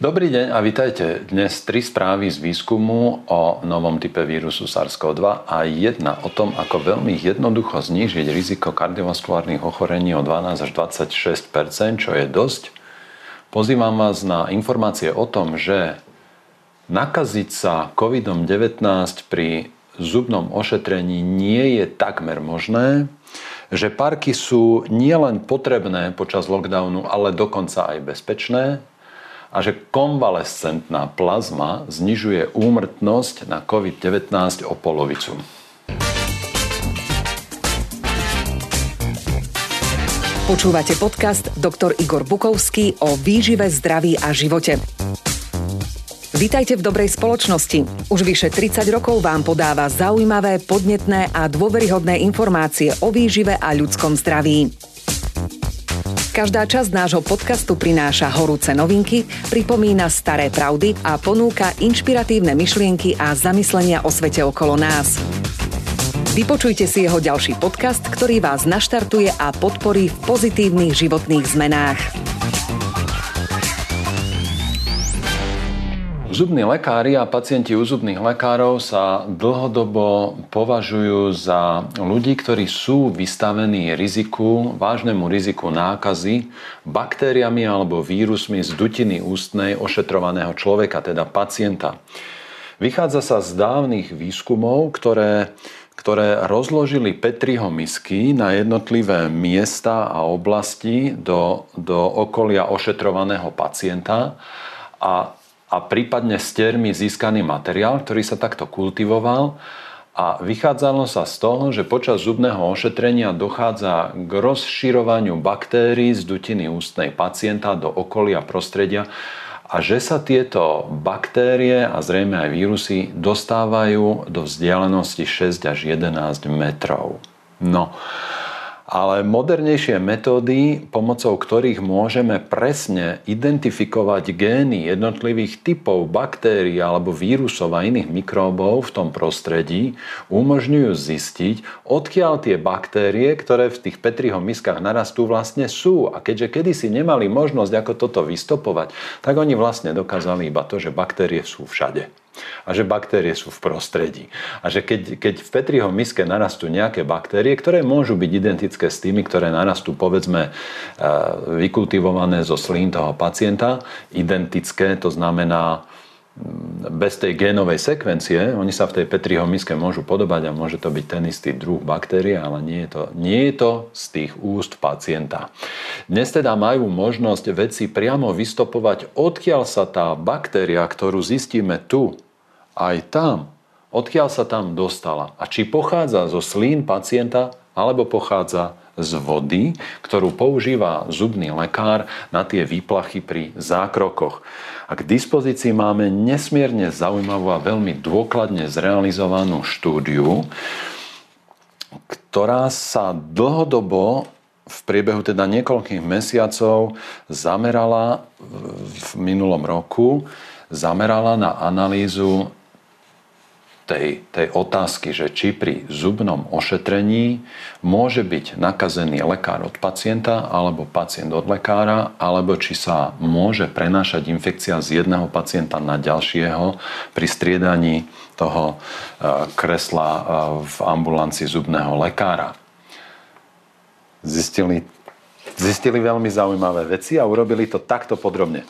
Dobrý deň a vitajte. Dnes tri správy z výskumu o novom type vírusu SARS-CoV-2 a jedna o tom, ako veľmi jednoducho znížiť riziko kardiovaskulárnych ochorení o 12 až 26% čo je dosť. Pozývam vás na informácie o tom, že nakaziť sa COVID-19 pri zubnom ošetrení nie je takmer možné, že parky sú nielen potrebné počas lockdownu, ale dokonca aj bezpečné, a že konvalescentná plazma znižuje úmrtnosť na COVID-19 o polovicu. Počúvate podcast Dr. Igor Bukovský o výžive, zdraví a živote. Vítajte v dobrej spoločnosti. Už vyše 30 rokov vám podáva zaujímavé, podnetné a dôveryhodné informácie o výžive a ľudskom zdraví. Každá časť nášho podcastu prináša horúce novinky, pripomína staré pravdy a ponúka inšpiratívne myšlienky a zamyslenia o svete okolo nás. Vypočujte si jeho ďalší podcast, ktorý vás naštartuje a podporí v pozitívnych životných zmenách. Zubní lekári a pacienti u zubných lekárov sa dlhodobo považujú za ľudí, ktorí sú vystavení riziku, vážnemu riziku nákazy baktériami alebo vírusmi z dutiny ústnej ošetrovaného človeka, teda pacienta. Vychádza sa z dávnych výskumov, ktoré, ktoré rozložili Petriho misky na jednotlivé miesta a oblasti do, do okolia ošetrovaného pacienta a a prípadne stermi získaný materiál, ktorý sa takto kultivoval a vychádzalo sa z toho, že počas zubného ošetrenia dochádza k rozširovaniu baktérií z dutiny ústnej pacienta do okolia prostredia a že sa tieto baktérie a zrejme aj vírusy dostávajú do vzdialenosti 6 až 11 metrov. No, ale modernejšie metódy, pomocou ktorých môžeme presne identifikovať gény jednotlivých typov baktérií alebo vírusov a iných mikróbov v tom prostredí, umožňujú zistiť, odkiaľ tie baktérie, ktoré v tých Petriho miskách narastú, vlastne sú. A keďže kedysi nemali možnosť ako toto vystopovať, tak oni vlastne dokázali iba to, že baktérie sú všade a že baktérie sú v prostredí. A že keď, keď v Petriho miske narastú nejaké baktérie, ktoré môžu byť identické s tými, ktoré narastú povedzme e, vykultivované zo slín toho pacienta, identické, to znamená bez tej génovej sekvencie, oni sa v tej Petriho miske môžu podobať a môže to byť ten istý druh baktérie, ale nie je to, nie je to z tých úst pacienta. Dnes teda majú možnosť veci priamo vystopovať, odkiaľ sa tá baktéria, ktorú zistíme tu, aj tam, odkiaľ sa tam dostala a či pochádza zo slín pacienta alebo pochádza z vody, ktorú používa zubný lekár na tie výplachy pri zákrokoch. A k dispozícii máme nesmierne zaujímavú a veľmi dôkladne zrealizovanú štúdiu, ktorá sa dlhodobo v priebehu teda niekoľkých mesiacov zamerala v minulom roku zamerala na analýzu tej, tej otázky, že či pri zubnom ošetrení môže byť nakazený lekár od pacienta alebo pacient od lekára, alebo či sa môže prenášať infekcia z jedného pacienta na ďalšieho pri striedaní toho e, kresla e, v ambulancii zubného lekára. Zistili, zistili veľmi zaujímavé veci a urobili to takto podrobne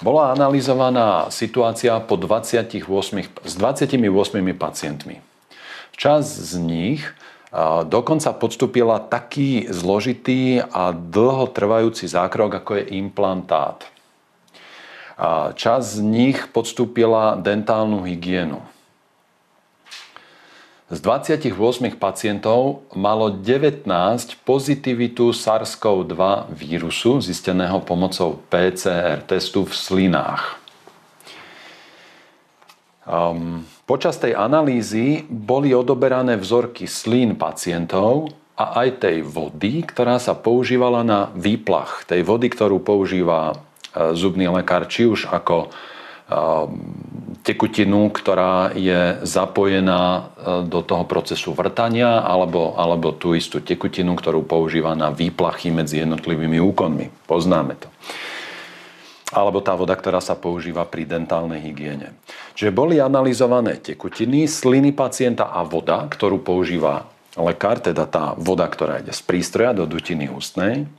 bola analyzovaná situácia po 28, s 28 pacientmi. Čas z nich dokonca podstúpila taký zložitý a dlhotrvajúci zákrok, ako je implantát. Čas z nich podstúpila dentálnu hygienu. Z 28 pacientov malo 19 pozitivitu SARS-CoV-2 vírusu zisteného pomocou PCR testu v slinách. Um, počas tej analýzy boli odoberané vzorky slín pacientov a aj tej vody, ktorá sa používala na výplach. Tej vody, ktorú používa e, zubný lekár, či už ako tekutinu, ktorá je zapojená e, do toho procesu vrtania alebo, alebo tú istú tekutinu, ktorú používa na výplachy medzi jednotlivými úkonmi. Poznáme to. alebo tá voda, ktorá sa používa pri dentálnej hygiene. Čiže boli analyzované tekutiny, sliny pacienta a voda, ktorú používa lekár, teda tá voda, ktorá ide z prístroja do dutiny ústnej.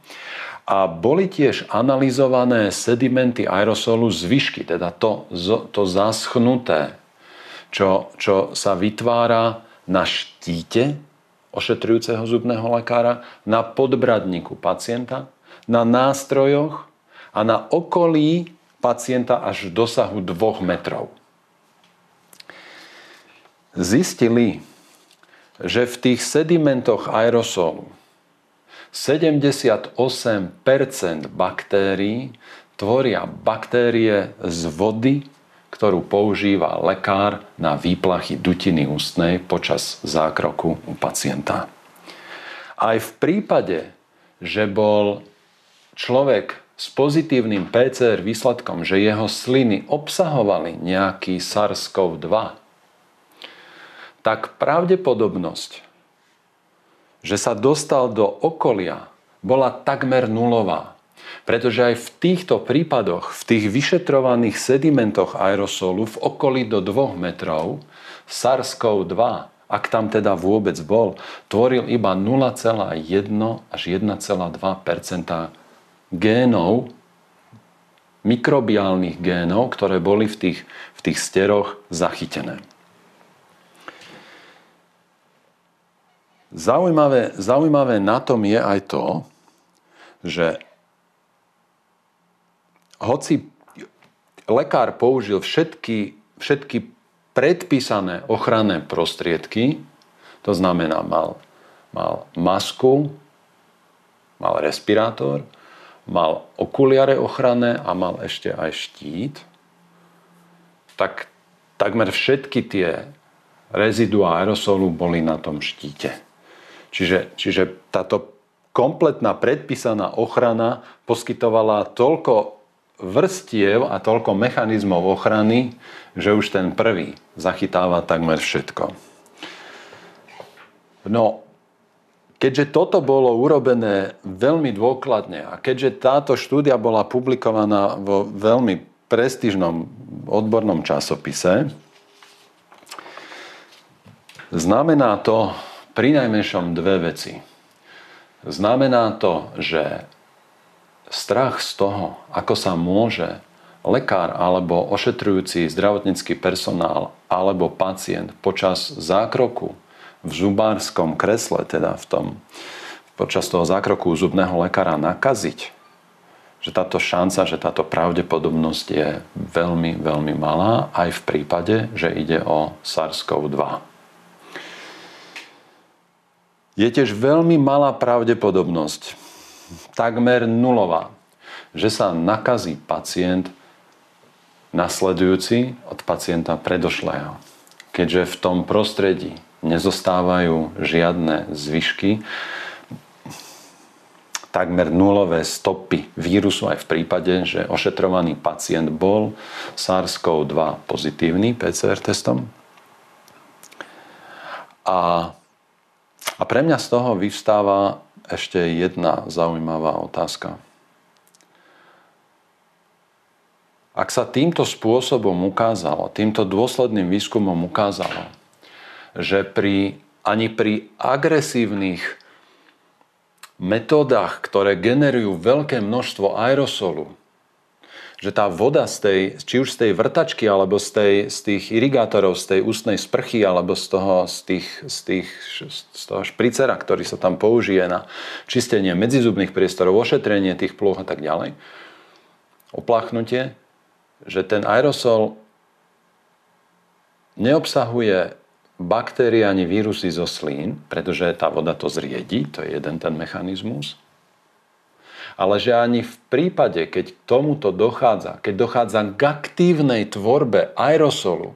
A boli tiež analyzované sedimenty aerosolu zvyšky, teda to, to zaschnuté, čo, čo sa vytvára na štíte ošetrujúceho zubného lekára, na podbradníku pacienta, na nástrojoch a na okolí pacienta až v dosahu 2 metrov. Zistili, že v tých sedimentoch aerosolu 78% baktérií tvoria baktérie z vody, ktorú používa lekár na výplachy dutiny ústnej počas zákroku u pacienta. Aj v prípade, že bol človek s pozitívnym PCR výsledkom, že jeho sliny obsahovali nejaký SARS-CoV-2, tak pravdepodobnosť, že sa dostal do okolia, bola takmer nulová. Pretože aj v týchto prípadoch, v tých vyšetrovaných sedimentoch aerosolu v okolí do 2 metrov, SARS-CoV-2, ak tam teda vôbec bol, tvoril iba 0,1 až 1,2% génov, mikrobiálnych génov, ktoré boli v tých, v tých steroch zachytené. Zaujímavé, zaujímavé na tom je aj to, že hoci lekár použil všetky, všetky predpísané ochranné prostriedky, to znamená mal, mal masku, mal respirátor, mal okuliare ochranné a mal ešte aj štít, tak takmer všetky tie rezidua aerosolu boli na tom štíte. Čiže, čiže táto kompletná predpísaná ochrana poskytovala toľko vrstiev a toľko mechanizmov ochrany, že už ten prvý zachytáva takmer všetko. No, Keďže toto bolo urobené veľmi dôkladne a keďže táto štúdia bola publikovaná vo veľmi prestížnom odbornom časopise, znamená to pri najmenšom dve veci. Znamená to, že strach z toho, ako sa môže lekár alebo ošetrujúci zdravotnícky personál alebo pacient počas zákroku v zubárskom kresle, teda v tom, počas toho zákroku zubného lekára nakaziť, že táto šanca, že táto pravdepodobnosť je veľmi, veľmi malá, aj v prípade, že ide o SARS-CoV-2. Je tiež veľmi malá pravdepodobnosť, takmer nulová, že sa nakazí pacient nasledujúci od pacienta predošlého. Keďže v tom prostredí nezostávajú žiadne zvyšky, takmer nulové stopy vírusu aj v prípade, že ošetrovaný pacient bol SARS-CoV-2 pozitívny PCR testom. A, a pre mňa z toho vyvstáva ešte jedna zaujímavá otázka. Ak sa týmto spôsobom ukázalo, týmto dôsledným výskumom ukázalo, že pri, ani pri agresívnych metódach, ktoré generujú veľké množstvo aerosolu, že tá voda z tej, či už z tej vrtačky, alebo z, tej, z tých irigátorov, z tej ústnej sprchy, alebo z toho, z, tých, z, tých, z toho špricera, ktorý sa tam použije na čistenie medzizubných priestorov, ošetrenie tých plôch a tak ďalej, opláchnutie, že ten aerosol neobsahuje baktérie ani vírusy zo slín, pretože tá voda to zriedi, to je jeden ten mechanizmus. Ale že ani v prípade, keď tomuto dochádza, keď dochádza k aktívnej tvorbe aerosolu,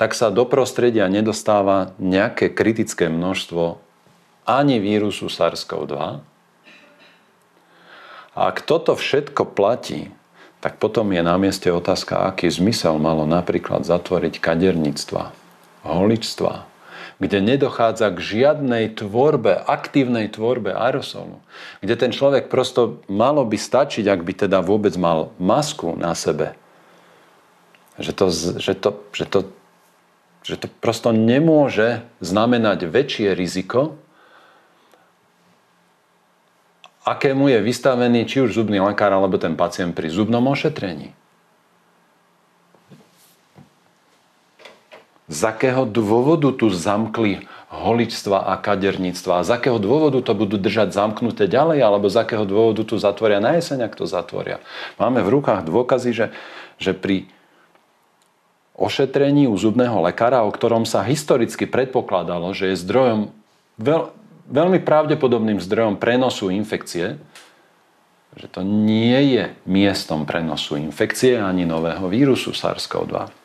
tak sa do prostredia nedostáva nejaké kritické množstvo ani vírusu SARS-CoV-2. A ak toto všetko platí, tak potom je na mieste otázka, aký zmysel malo napríklad zatvoriť kaderníctva holičstva, kde nedochádza k žiadnej tvorbe, aktívnej tvorbe aerosolu, kde ten človek prosto malo by stačiť, ak by teda vôbec mal masku na sebe, že to, že to, že to, že to prosto nemôže znamenať väčšie riziko, akému je vystavený či už zubný lekár alebo ten pacient pri zubnom ošetrení. Z akého dôvodu tu zamkli holičstva a kaderníctva a z akého dôvodu to budú držať zamknuté ďalej alebo z akého dôvodu tu zatvoria na jeseň, ak to zatvoria. Máme v rukách dôkazy, že, že pri ošetrení u zubného lekára, o ktorom sa historicky predpokladalo, že je zdrojom veľ, veľmi pravdepodobným zdrojom prenosu infekcie, že to nie je miestom prenosu infekcie ani nového vírusu SARS-CoV-2.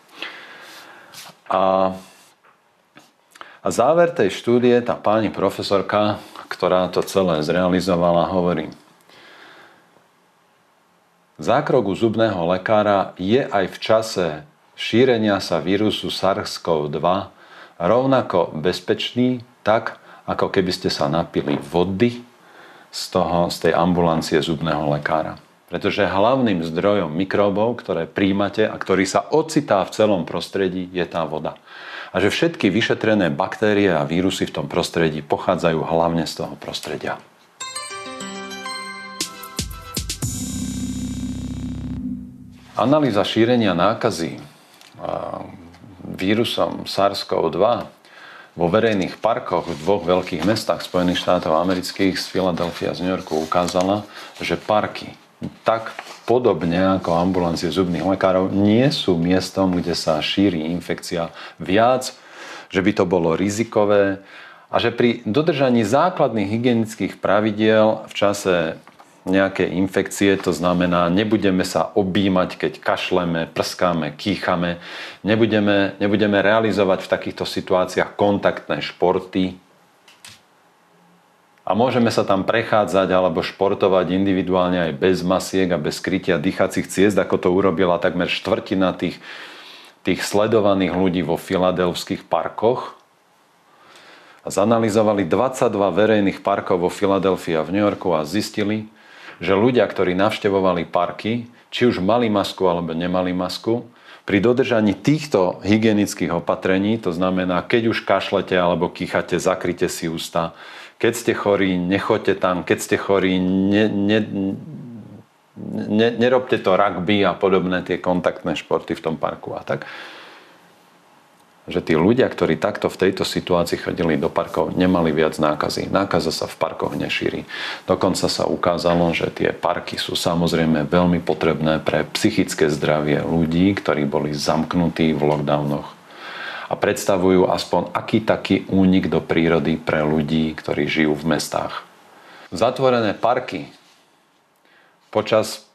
A, a záver tej štúdie, tá pani profesorka, ktorá to celé zrealizovala, hovorí, Zákrok u zubného lekára je aj v čase šírenia sa vírusu SARS-CoV-2 rovnako bezpečný, tak ako keby ste sa napili vody z, toho, z tej ambulancie zubného lekára. Pretože hlavným zdrojom mikróbov, ktoré príjmate a ktorý sa ocitá v celom prostredí, je tá voda. A že všetky vyšetrené baktérie a vírusy v tom prostredí pochádzajú hlavne z toho prostredia. Analýza šírenia nákazy vírusom SARS-CoV-2 vo verejných parkoch v dvoch veľkých mestách Spojených štátov amerických z Filadelfia z New Yorku ukázala, že parky tak podobne ako ambulancie zubných lekárov nie sú miestom, kde sa šíri infekcia viac, že by to bolo rizikové a že pri dodržaní základných hygienických pravidiel v čase nejaké infekcie, to znamená, nebudeme sa objímať, keď kašleme, prskáme, kýchame, nebudeme, nebudeme realizovať v takýchto situáciách kontaktné športy a môžeme sa tam prechádzať alebo športovať individuálne aj bez masiek a bez krytia dýchacích ciest, ako to urobila takmer štvrtina tých, tých sledovaných ľudí vo filadelfských parkoch, a zanalizovali 22 verejných parkov vo Filadelfii a v New Yorku a zistili, že ľudia, ktorí navštevovali parky, či už mali masku alebo nemali masku, pri dodržaní týchto hygienických opatrení, to znamená, keď už kašlete alebo kýchate, zakryte si ústa, keď ste chorí, nechoďte tam, keď ste chorí, ne, ne, ne, nerobte to rugby a podobné tie kontaktné športy v tom parku a tak že tí ľudia, ktorí takto v tejto situácii chodili do parkov, nemali viac nákazy. Nákaza sa v parkoch nešíri. Dokonca sa ukázalo, že tie parky sú samozrejme veľmi potrebné pre psychické zdravie ľudí, ktorí boli zamknutí v lockdownoch a predstavujú aspoň aký taký únik do prírody pre ľudí, ktorí žijú v mestách. Zatvorené parky počas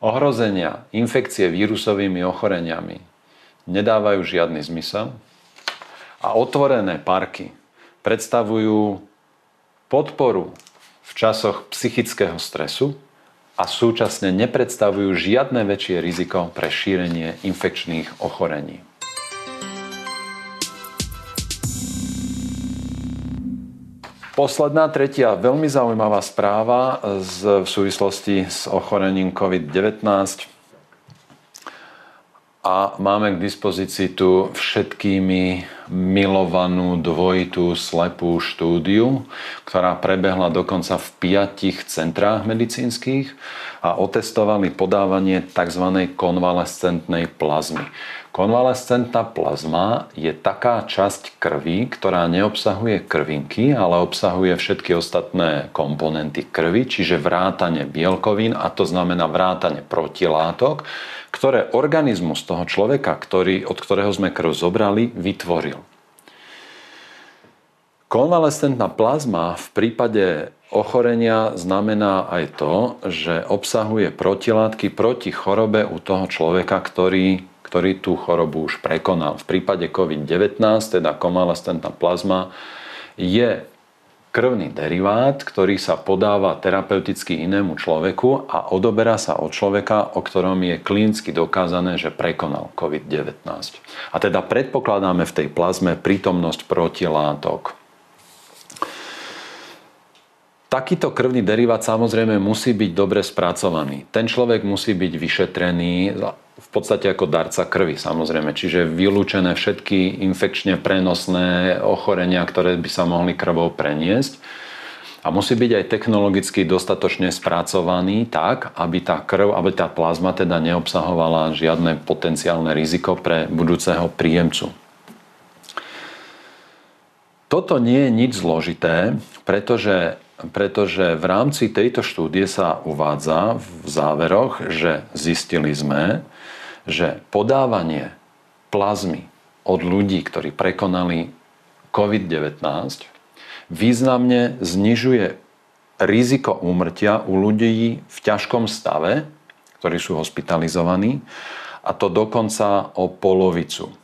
ohrozenia infekcie vírusovými ochoreniami nedávajú žiadny zmysel a otvorené parky predstavujú podporu v časoch psychického stresu a súčasne nepredstavujú žiadne väčšie riziko pre šírenie infekčných ochorení. Posledná, tretia, veľmi zaujímavá správa z, v súvislosti s ochorením COVID-19 a máme k dispozícii tu všetkými milovanú dvojitú slepú štúdiu, ktorá prebehla dokonca v piatich centrách medicínskych a otestovali podávanie tzv. konvalescentnej plazmy. Konvalescentná plazma je taká časť krvi, ktorá neobsahuje krvinky, ale obsahuje všetky ostatné komponenty krvi, čiže vrátane bielkovín a to znamená vrátane protilátok, ktoré organizmus toho človeka, ktorý, od ktorého sme krv zobrali, vytvoril. Konvalescentná plazma v prípade ochorenia znamená aj to, že obsahuje protilátky proti chorobe u toho človeka, ktorý ktorý tú chorobu už prekonal. V prípade COVID-19, teda konvalescentná plazma, je krvný derivát, ktorý sa podáva terapeuticky inému človeku a odoberá sa od človeka, o ktorom je klinicky dokázané, že prekonal COVID-19. A teda predpokladáme v tej plazme prítomnosť protilátok. Takýto krvný derivát samozrejme musí byť dobre spracovaný. Ten človek musí byť vyšetrený v podstate ako darca krvi samozrejme, čiže vylúčené všetky infekčne prenosné ochorenia, ktoré by sa mohli krvou preniesť. A musí byť aj technologicky dostatočne spracovaný tak, aby tá krv, aby tá plazma teda neobsahovala žiadne potenciálne riziko pre budúceho príjemcu. Toto nie je nič zložité, pretože pretože v rámci tejto štúdie sa uvádza v záveroch, že zistili sme, že podávanie plazmy od ľudí, ktorí prekonali COVID-19, významne znižuje riziko úmrtia u ľudí v ťažkom stave, ktorí sú hospitalizovaní, a to dokonca o polovicu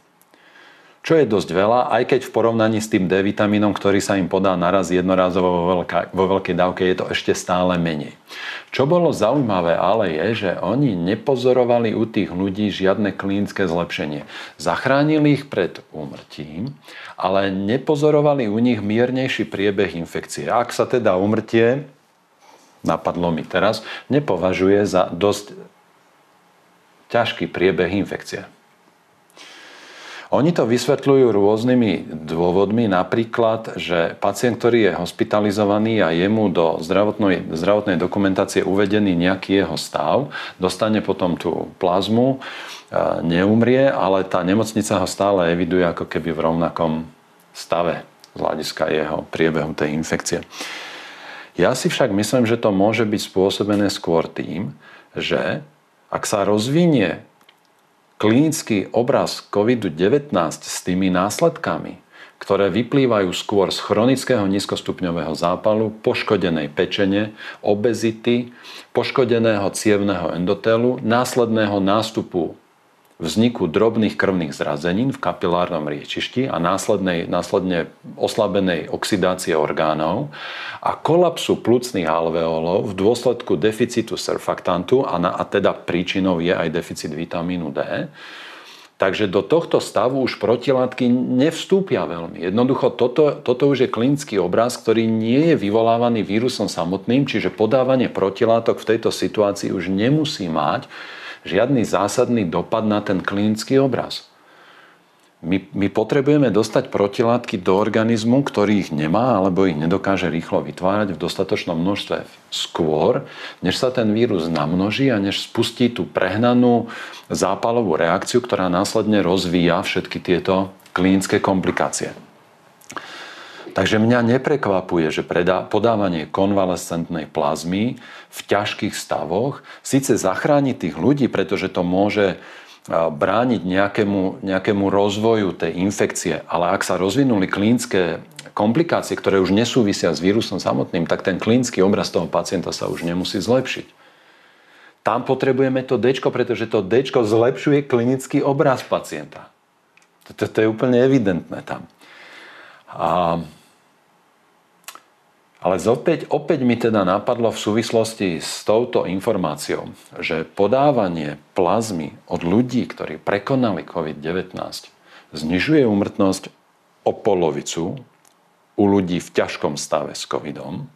čo je dosť veľa, aj keď v porovnaní s tým D vitamínom, ktorý sa im podá naraz jednorázovo vo, veľká, vo veľkej dávke, je to ešte stále menej. Čo bolo zaujímavé ale je, že oni nepozorovali u tých ľudí žiadne klinické zlepšenie. Zachránili ich pred úmrtím, ale nepozorovali u nich miernejší priebeh infekcie. Ak sa teda úmrtie, napadlo mi teraz, nepovažuje za dosť ťažký priebeh infekcie. Oni to vysvetľujú rôznymi dôvodmi, napríklad, že pacient, ktorý je hospitalizovaný a je mu do zdravotnej, zdravotnej dokumentácie uvedený nejaký jeho stav, dostane potom tú plazmu, e, neumrie, ale tá nemocnica ho stále eviduje ako keby v rovnakom stave z hľadiska jeho priebehu tej infekcie. Ja si však myslím, že to môže byť spôsobené skôr tým, že ak sa rozvinie klinický obraz COVID-19 s tými následkami, ktoré vyplývajú skôr z chronického nízkostupňového zápalu, poškodenej pečene, obezity, poškodeného cievného endotelu, následného nástupu vzniku drobných krvných zrazenín v kapilárnom riečišti a následnej, následne oslabenej oxidácie orgánov a kolapsu plucných alveolov v dôsledku deficitu surfaktantu a, na, a teda príčinou je aj deficit vitamínu D. Takže do tohto stavu už protilátky nevstúpia veľmi. Jednoducho toto, toto už je klinický obraz, ktorý nie je vyvolávaný vírusom samotným, čiže podávanie protilátok v tejto situácii už nemusí mať žiadny zásadný dopad na ten klinický obraz. My, my potrebujeme dostať protilátky do organizmu, ktorý ich nemá alebo ich nedokáže rýchlo vytvárať v dostatočnom množstve skôr, než sa ten vírus namnoží a než spustí tú prehnanú zápalovú reakciu, ktorá následne rozvíja všetky tieto klinické komplikácie. Takže mňa neprekvapuje, že podávanie konvalescentnej plazmy v ťažkých stavoch síce zachráni tých ľudí, pretože to môže brániť nejakému, nejakému rozvoju tej infekcie, ale ak sa rozvinuli klinické komplikácie, ktoré už nesúvisia s vírusom samotným, tak ten klinický obraz toho pacienta sa už nemusí zlepšiť. Tam potrebujeme to D, pretože to D zlepšuje klinický obraz pacienta. To, to je úplne evidentné tam. A ale opäť, opäť mi teda napadlo v súvislosti s touto informáciou, že podávanie plazmy od ľudí, ktorí prekonali COVID-19, znižuje úmrtnosť o polovicu u ľudí v ťažkom stave s covidom,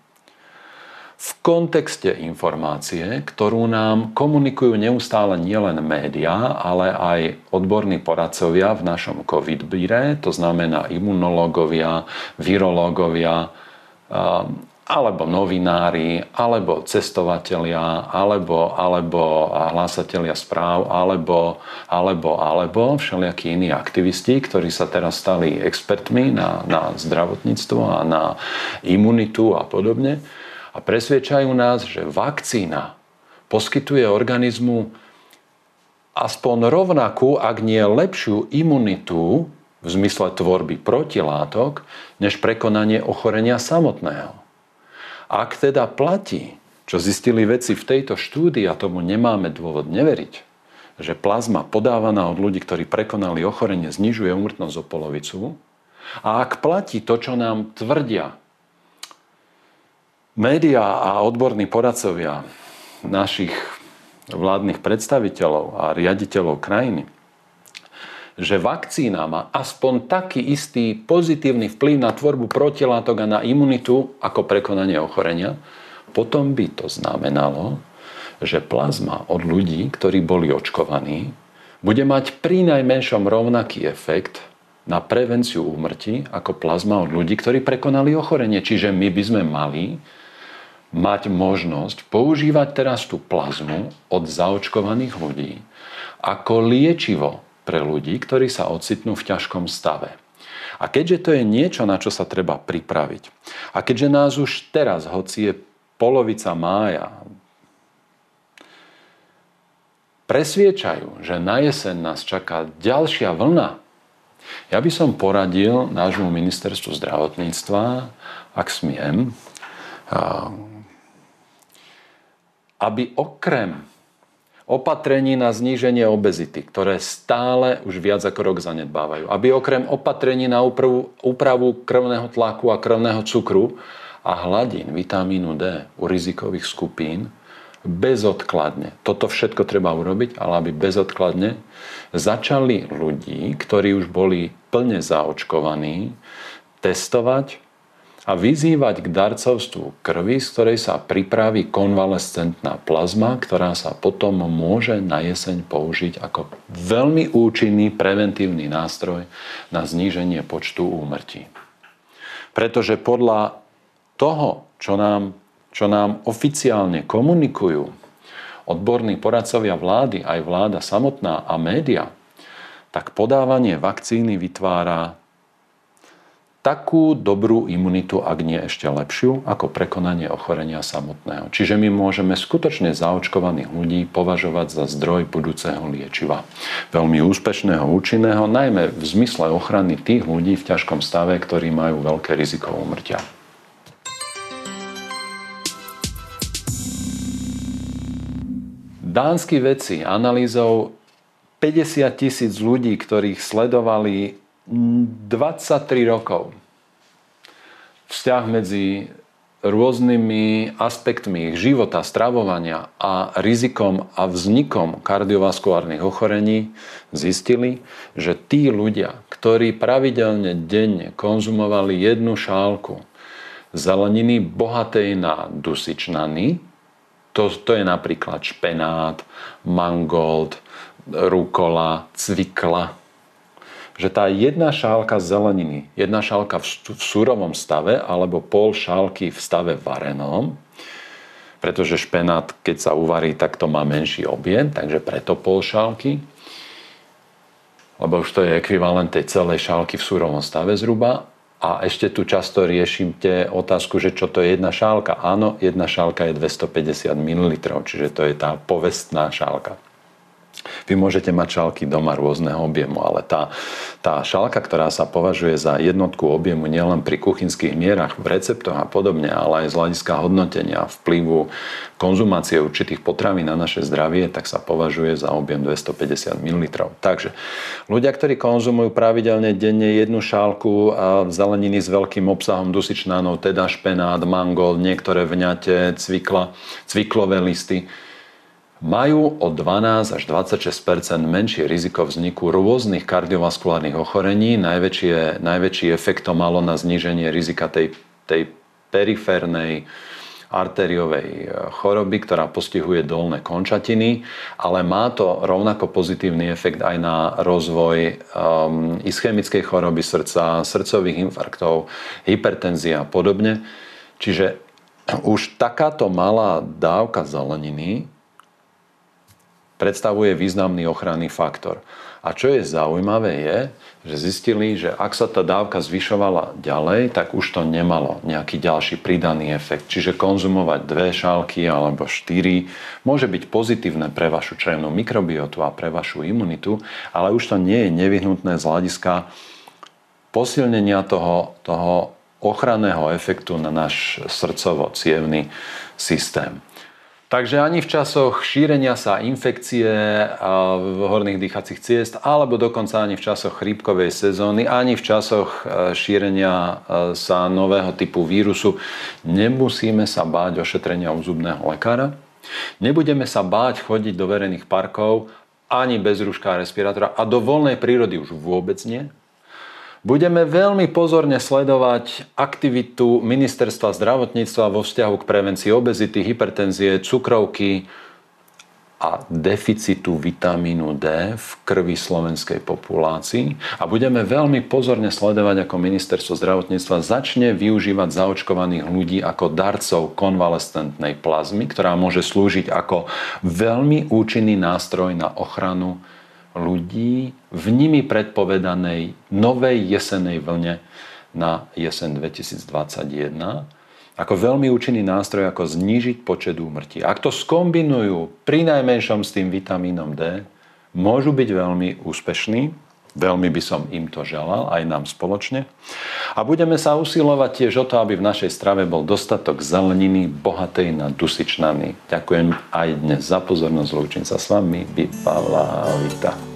v kontexte informácie, ktorú nám komunikujú neustále nielen médiá, ale aj odborní poradcovia v našom COVID-bíre, to znamená imunológovia, virológovia, alebo novinári, alebo cestovatelia, alebo, alebo hlásatelia správ, alebo, alebo, alebo všelijakí iní aktivisti, ktorí sa teraz stali expertmi na, na zdravotníctvo a na imunitu a podobne. A presviečajú nás, že vakcína poskytuje organizmu aspoň rovnakú, ak nie lepšiu imunitu v zmysle tvorby protilátok, než prekonanie ochorenia samotného. Ak teda platí, čo zistili vedci v tejto štúdii, a tomu nemáme dôvod neveriť, že plazma podávaná od ľudí, ktorí prekonali ochorenie, znižuje úmrtnosť o polovicu, a ak platí to, čo nám tvrdia Média a odborní poradcovia našich vládnych predstaviteľov a riaditeľov krajiny, že vakcína má aspoň taký istý pozitívny vplyv na tvorbu protilátok a na imunitu ako prekonanie ochorenia, potom by to znamenalo, že plazma od ľudí, ktorí boli očkovaní, bude mať pri najmenšom rovnaký efekt na prevenciu úmrtí ako plazma od ľudí, ktorí prekonali ochorenie. Čiže my by sme mali mať možnosť používať teraz tú plazmu od zaočkovaných ľudí ako liečivo pre ľudí, ktorí sa ocitnú v ťažkom stave. A keďže to je niečo, na čo sa treba pripraviť, a keďže nás už teraz, hoci je polovica mája, presviečajú, že na jeseň nás čaká ďalšia vlna, ja by som poradil nášmu ministerstvu zdravotníctva, ak smiem, aby okrem opatrení na zníženie obezity, ktoré stále už viac ako rok zanedbávajú, aby okrem opatrení na úpravu, krvného tlaku a krvného cukru a hladín vitamínu D u rizikových skupín bezodkladne, toto všetko treba urobiť, ale aby bezodkladne začali ľudí, ktorí už boli plne zaočkovaní, testovať a vyzývať k darcovstvu krvi, z ktorej sa pripraví konvalescentná plazma, ktorá sa potom môže na jeseň použiť ako veľmi účinný preventívny nástroj na zníženie počtu úmrtí. Pretože podľa toho, čo nám, čo nám oficiálne komunikujú odborní poradcovia vlády, aj vláda samotná a média, tak podávanie vakcíny vytvára takú dobrú imunitu, ak nie ešte lepšiu, ako prekonanie ochorenia samotného. Čiže my môžeme skutočne zaočkovaných ľudí považovať za zdroj budúceho liečiva. Veľmi úspešného, účinného, najmä v zmysle ochrany tých ľudí v ťažkom stave, ktorí majú veľké riziko umrtia. Dánsky vedci analýzou 50 tisíc ľudí, ktorých sledovali 23 rokov. Vzťah medzi rôznymi aspektmi ich života, stravovania a rizikom a vznikom kardiovaskulárnych ochorení zistili, že tí ľudia, ktorí pravidelne denne konzumovali jednu šálku zeleniny bohatej na dusičnany, to, to je napríklad špenát, mangold, rukola, cvikla, že tá jedna šálka zeleniny, jedna šálka v, v súrovom stave alebo pol šálky v stave varenom, pretože špenát, keď sa uvarí, tak to má menší objem, takže preto pol šálky, lebo už to je ekvivalent tej celej šálky v súrovom stave zhruba. A ešte tu často riešimte otázku, že čo to je jedna šálka. Áno, jedna šálka je 250 ml, čiže to je tá povestná šálka. Vy môžete mať šálky doma rôzneho objemu, ale tá, tá šálka, ktorá sa považuje za jednotku objemu nielen pri kuchynských mierach, v receptoch a podobne, ale aj z hľadiska hodnotenia vplyvu konzumácie určitých potravín na naše zdravie, tak sa považuje za objem 250 ml. Takže ľudia, ktorí konzumujú pravidelne denne jednu šálku zeleniny s veľkým obsahom dusičnánov, teda špenát, mangold, niektoré vňate, cvikla, cviklové listy, majú o 12 až 26% menšie riziko vzniku rôznych kardiovaskulárnych ochorení. Najväčšie, najväčší efekt to malo na zníženie rizika tej, tej periférnej arteriovej e, choroby, ktorá postihuje dolné končatiny, ale má to rovnako pozitívny efekt aj na rozvoj um, ischemickej choroby srdca, srdcových infarktov, hypertenzia a podobne. Čiže už takáto malá dávka zeleniny predstavuje významný ochranný faktor. A čo je zaujímavé je, že zistili, že ak sa tá dávka zvyšovala ďalej, tak už to nemalo nejaký ďalší pridaný efekt. Čiže konzumovať dve šálky alebo štyri môže byť pozitívne pre vašu črevnú mikrobiotu a pre vašu imunitu, ale už to nie je nevyhnutné z hľadiska posilnenia toho, toho ochranného efektu na náš srdcovo-cievný systém. Takže ani v časoch šírenia sa infekcie v horných dýchacích ciest, alebo dokonca ani v časoch chrípkovej sezóny, ani v časoch e, šírenia e, sa nového typu vírusu nemusíme sa báť ošetrenia u zubného lekára. Nebudeme sa báť chodiť do verejných parkov ani bez rúška a respirátora a do voľnej prírody už vôbec nie. Budeme veľmi pozorne sledovať aktivitu Ministerstva zdravotníctva vo vzťahu k prevencii obezity, hypertenzie, cukrovky a deficitu vitamínu D v krvi slovenskej populácii. A budeme veľmi pozorne sledovať, ako Ministerstvo zdravotníctva začne využívať zaočkovaných ľudí ako darcov konvalescentnej plazmy, ktorá môže slúžiť ako veľmi účinný nástroj na ochranu ľudí v nimi predpovedanej novej jesenej vlne na jesen 2021 ako veľmi účinný nástroj, ako znížiť počet úmrtí. Ak to skombinujú pri najmenšom s tým vitamínom D, môžu byť veľmi úspešní Veľmi by som im to želal, aj nám spoločne. A budeme sa usilovať tiež o to, aby v našej strave bol dostatok zeleniny, bohatej na dusičnany. Ďakujem aj dnes za pozornosť. Lúčim sa s vami. Vypala Vita.